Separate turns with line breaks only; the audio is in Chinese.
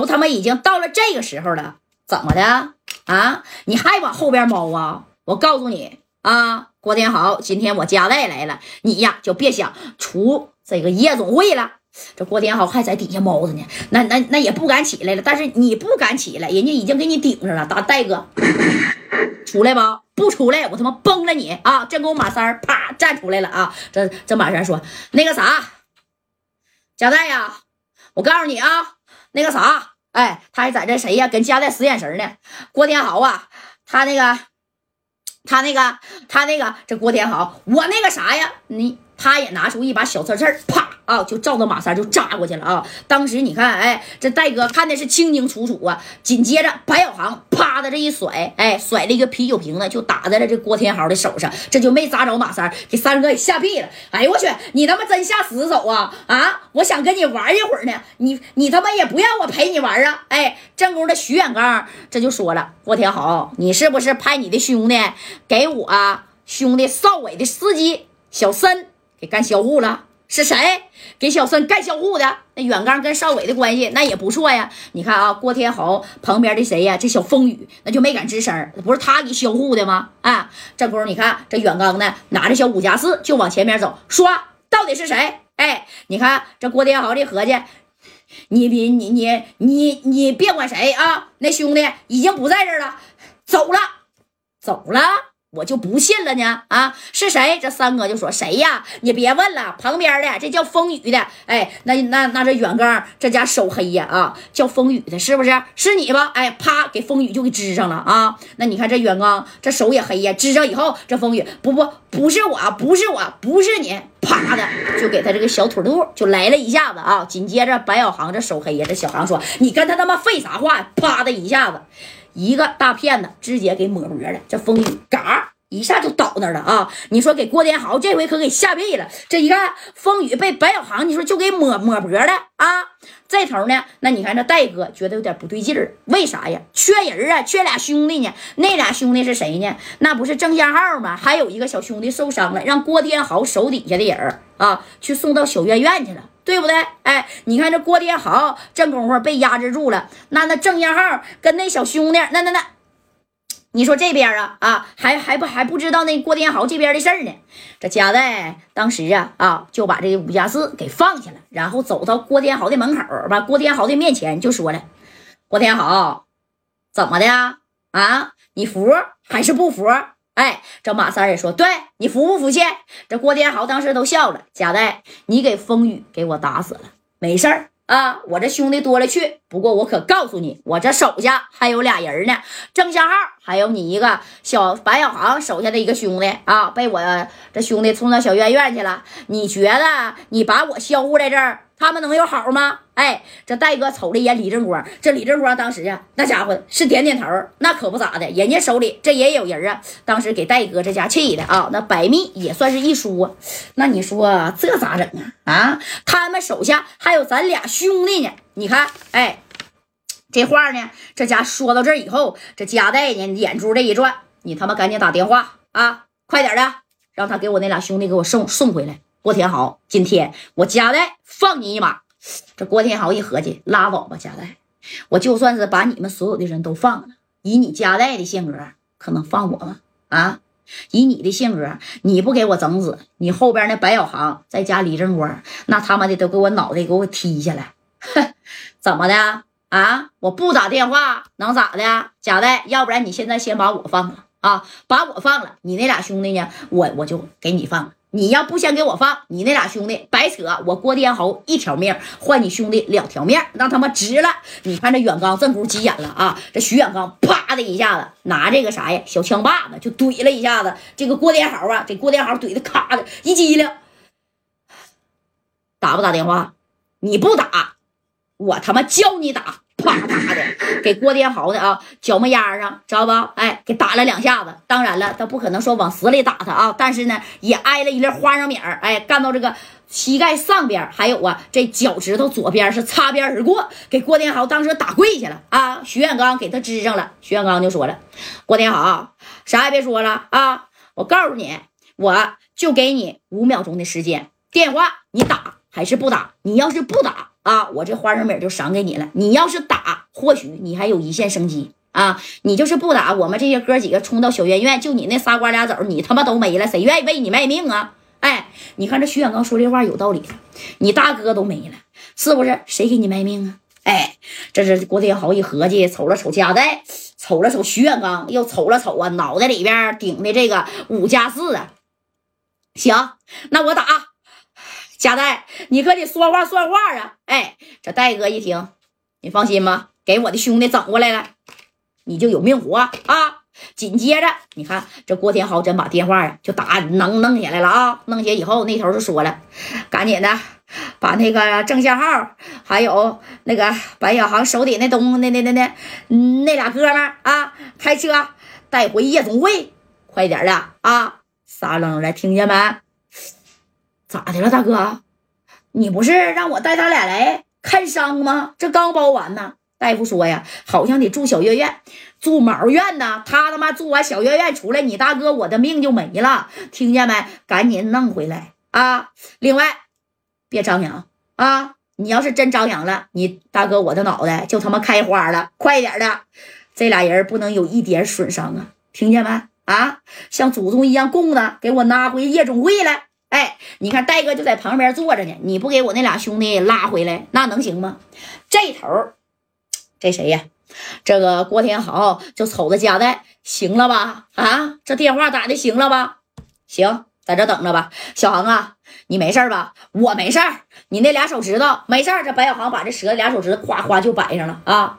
都他妈已经到了这个时候了，怎么的啊？你还往后边猫啊？我告诉你啊，郭天豪，今天我家代来了，你呀就别想出这个夜总会了。这郭天豪还在底下猫着呢，那那那也不敢起来了。但是你不敢起来，人家已经给你顶上了。大戴哥，出来吧，不出来我他妈崩了你啊！这给我马三啪站出来了啊！这这马三说那个啥，贾代呀，我告诉你啊，那个啥，哎，他还在这谁呀？跟贾代使眼神呢。郭天豪啊，他那个，他那个，他那个，这郭天豪，我那个啥呀？你。他也拿出一把小刺刺，啪啊，就照着马三就扎过去了啊！当时你看，哎，这戴哥看的是清清楚楚啊。紧接着白小航啪的这一甩，哎，甩了一个啤酒瓶子，就打在了这郭天豪的手上，这就没砸着马三，给三哥给吓屁了。哎呦我去，你他妈真下死手啊！啊，我想跟你玩一会儿呢，你你他妈也不让我陪你玩啊！哎，正宫的徐远刚这就说了，郭天豪，你是不是派你的兄弟给我兄弟邵伟的司机小森？给干销户了，是谁给小孙干销户的？那远刚跟邵伟的关系那也不错呀。你看啊，郭天豪旁边的谁呀？这小风雨那就没敢吱声，不是他给销户的吗？啊，这功夫你看这远刚呢，拿着小五加四就往前面走，说到底是谁？哎，你看这郭天豪这合计，你别你你你你别管谁啊，那兄弟已经不在这儿了，走了，走了。我就不信了呢！啊，是谁？这三哥就说谁呀？你别问了，旁边的这叫风雨的。哎，那那那这远刚这家手黑呀！啊，叫风雨的，是不是？是你吧？哎，啪，给风雨就给支上了啊！那你看这远刚这手也黑呀，支上以后，这风雨不不不是我，不是我，不是你，啪的就给他这个小腿肚就来了一下子啊！紧接着白小航这手黑呀，这小航说：“你跟他他妈废啥话？”啪的一下子。一个大片子直接给抹脖了，这风雨嘎一下就倒那儿了啊！你说给郭天豪这回可给吓毙了。这一看风雨被白小航，你说就给抹抹脖了啊！这头呢，那你看这戴哥觉得有点不对劲儿，为啥呀？缺人啊，缺俩兄弟呢。那俩兄弟是谁呢？那不是郑家浩吗？还有一个小兄弟受伤了，让郭天豪手底下的人啊去送到小院院去了。对不对？哎，你看这郭天豪这功夫被压制住了，那那郑家浩跟那小兄弟，那那那，你说这边啊啊，还还不还不知道那郭天豪这边的事呢？这贾代当时啊啊就把这个五加四给放下了，然后走到郭天豪的门口，把郭天豪的面前就说了：“郭天豪，怎么的啊？你服还是不服？”哎，这马三也说：“对你服不服气？”这郭天豪当时都笑了。贾代，你给风雨给我打死了，没事儿啊，我这兄弟多了去。不过我可告诉你，我这手下还有俩人呢，郑向浩，还有你一个小白小航手下的一个兄弟啊，被我这兄弟送到小院院去了。你觉得你把我销户在这儿？他们能有好吗？哎，这戴哥瞅了一眼李正光，这李正光当时啊，那家伙是点点头，那可不咋的，人家手里这也有人啊。当时给戴哥这家气的啊，那百密也算是一输。那你说这咋整啊？啊，他们手下还有咱俩兄弟呢。你看，哎，这话呢，这家说到这儿以后，这家代呢眼珠这一转，你他妈赶紧打电话啊，快点的，让他给我那俩兄弟给我送送回来。郭天豪，今天我家代放你一马。这郭天豪一合计，拉倒吧，家代，我就算是把你们所有的人都放了，以你家代的性格，可能放我吗？啊，以你的性格，你不给我整死，你后边那白小航再加李正光，那他妈的都给我脑袋给我踢下来。哼，怎么的啊？我不打电话能咋的？贾代，要不然你现在先把我放了啊，把我放了，你那俩兄弟呢？我我就给你放了。你要不先给我放，你那俩兄弟白扯！我郭天豪一条命换你兄弟两条命，那他妈值了！你看这远刚正乎急眼了啊！这徐远刚啪的一下子拿这个啥呀小枪把子就怼了一下子，这个郭天豪啊，给郭天豪怼的咔的一激灵，打不打电话？你不打，我他妈教你打！啪啪的给郭天豪的啊脚木丫上，知道不？哎，给打了两下子。当然了，他不可能说往死里打他啊，但是呢，也挨了一粒花生米儿。哎，干到这个膝盖上边，还有啊，这脚趾头左边是擦边而过，给郭天豪当时打跪下了啊。徐远刚给他支上了，徐远刚就说了：“郭天豪，啥也别说了啊，我告诉你，我就给你五秒钟的时间，电话你打还是不打？你要是不打。”啊，我这花生米就赏给你了。你要是打，或许你还有一线生机啊。你就是不打，我们这些哥几个冲到小院院，就你那仨瓜俩枣，你他妈都没了，谁愿意为你卖命啊？哎，你看这徐远刚说这话有道理，你大哥都没了，是不是？谁给你卖命啊？哎，这是郭天豪一合计，瞅了瞅家代，瞅了瞅徐远刚，又瞅了瞅啊，脑袋里边顶的这个五加四啊。行，那我打。贾代，你可得说话算话啊！哎，这戴哥一听，你放心吧，给我的兄弟整过来了，你就有命活啊！紧接着，你看这郭天豪真把电话啊就打弄弄下来了啊！弄下以后，那头就说了，赶紧的把那个郑向浩还有那个白小航手底那东那那那那那俩哥们啊，开车带回夜总会，快点的啊！撒楞的，听见没？咋的了，大哥？你不是让我带他俩来看伤吗？这刚包完呢。大夫说呀，好像得住小月院，住毛院呢。他他妈住完小月院出来，你大哥我的命就没了。听见没？赶紧弄回来啊！另外，别张扬啊！你要是真张扬了，你大哥我的脑袋就他妈开花了。快点的，这俩人不能有一点损伤啊！听见没？啊，像祖宗一样供的，给我拿回夜总会来。哎，你看戴哥就在旁边坐着呢，你不给我那俩兄弟拉回来，那能行吗？这头，这谁呀？这个郭天豪就瞅着加代，行了吧？啊，这电话打的行了吧？行，在这等着吧。小航啊，你没事吧？我没事你那俩手指头没事这白小航把这折俩手指头夸夸就摆上了啊。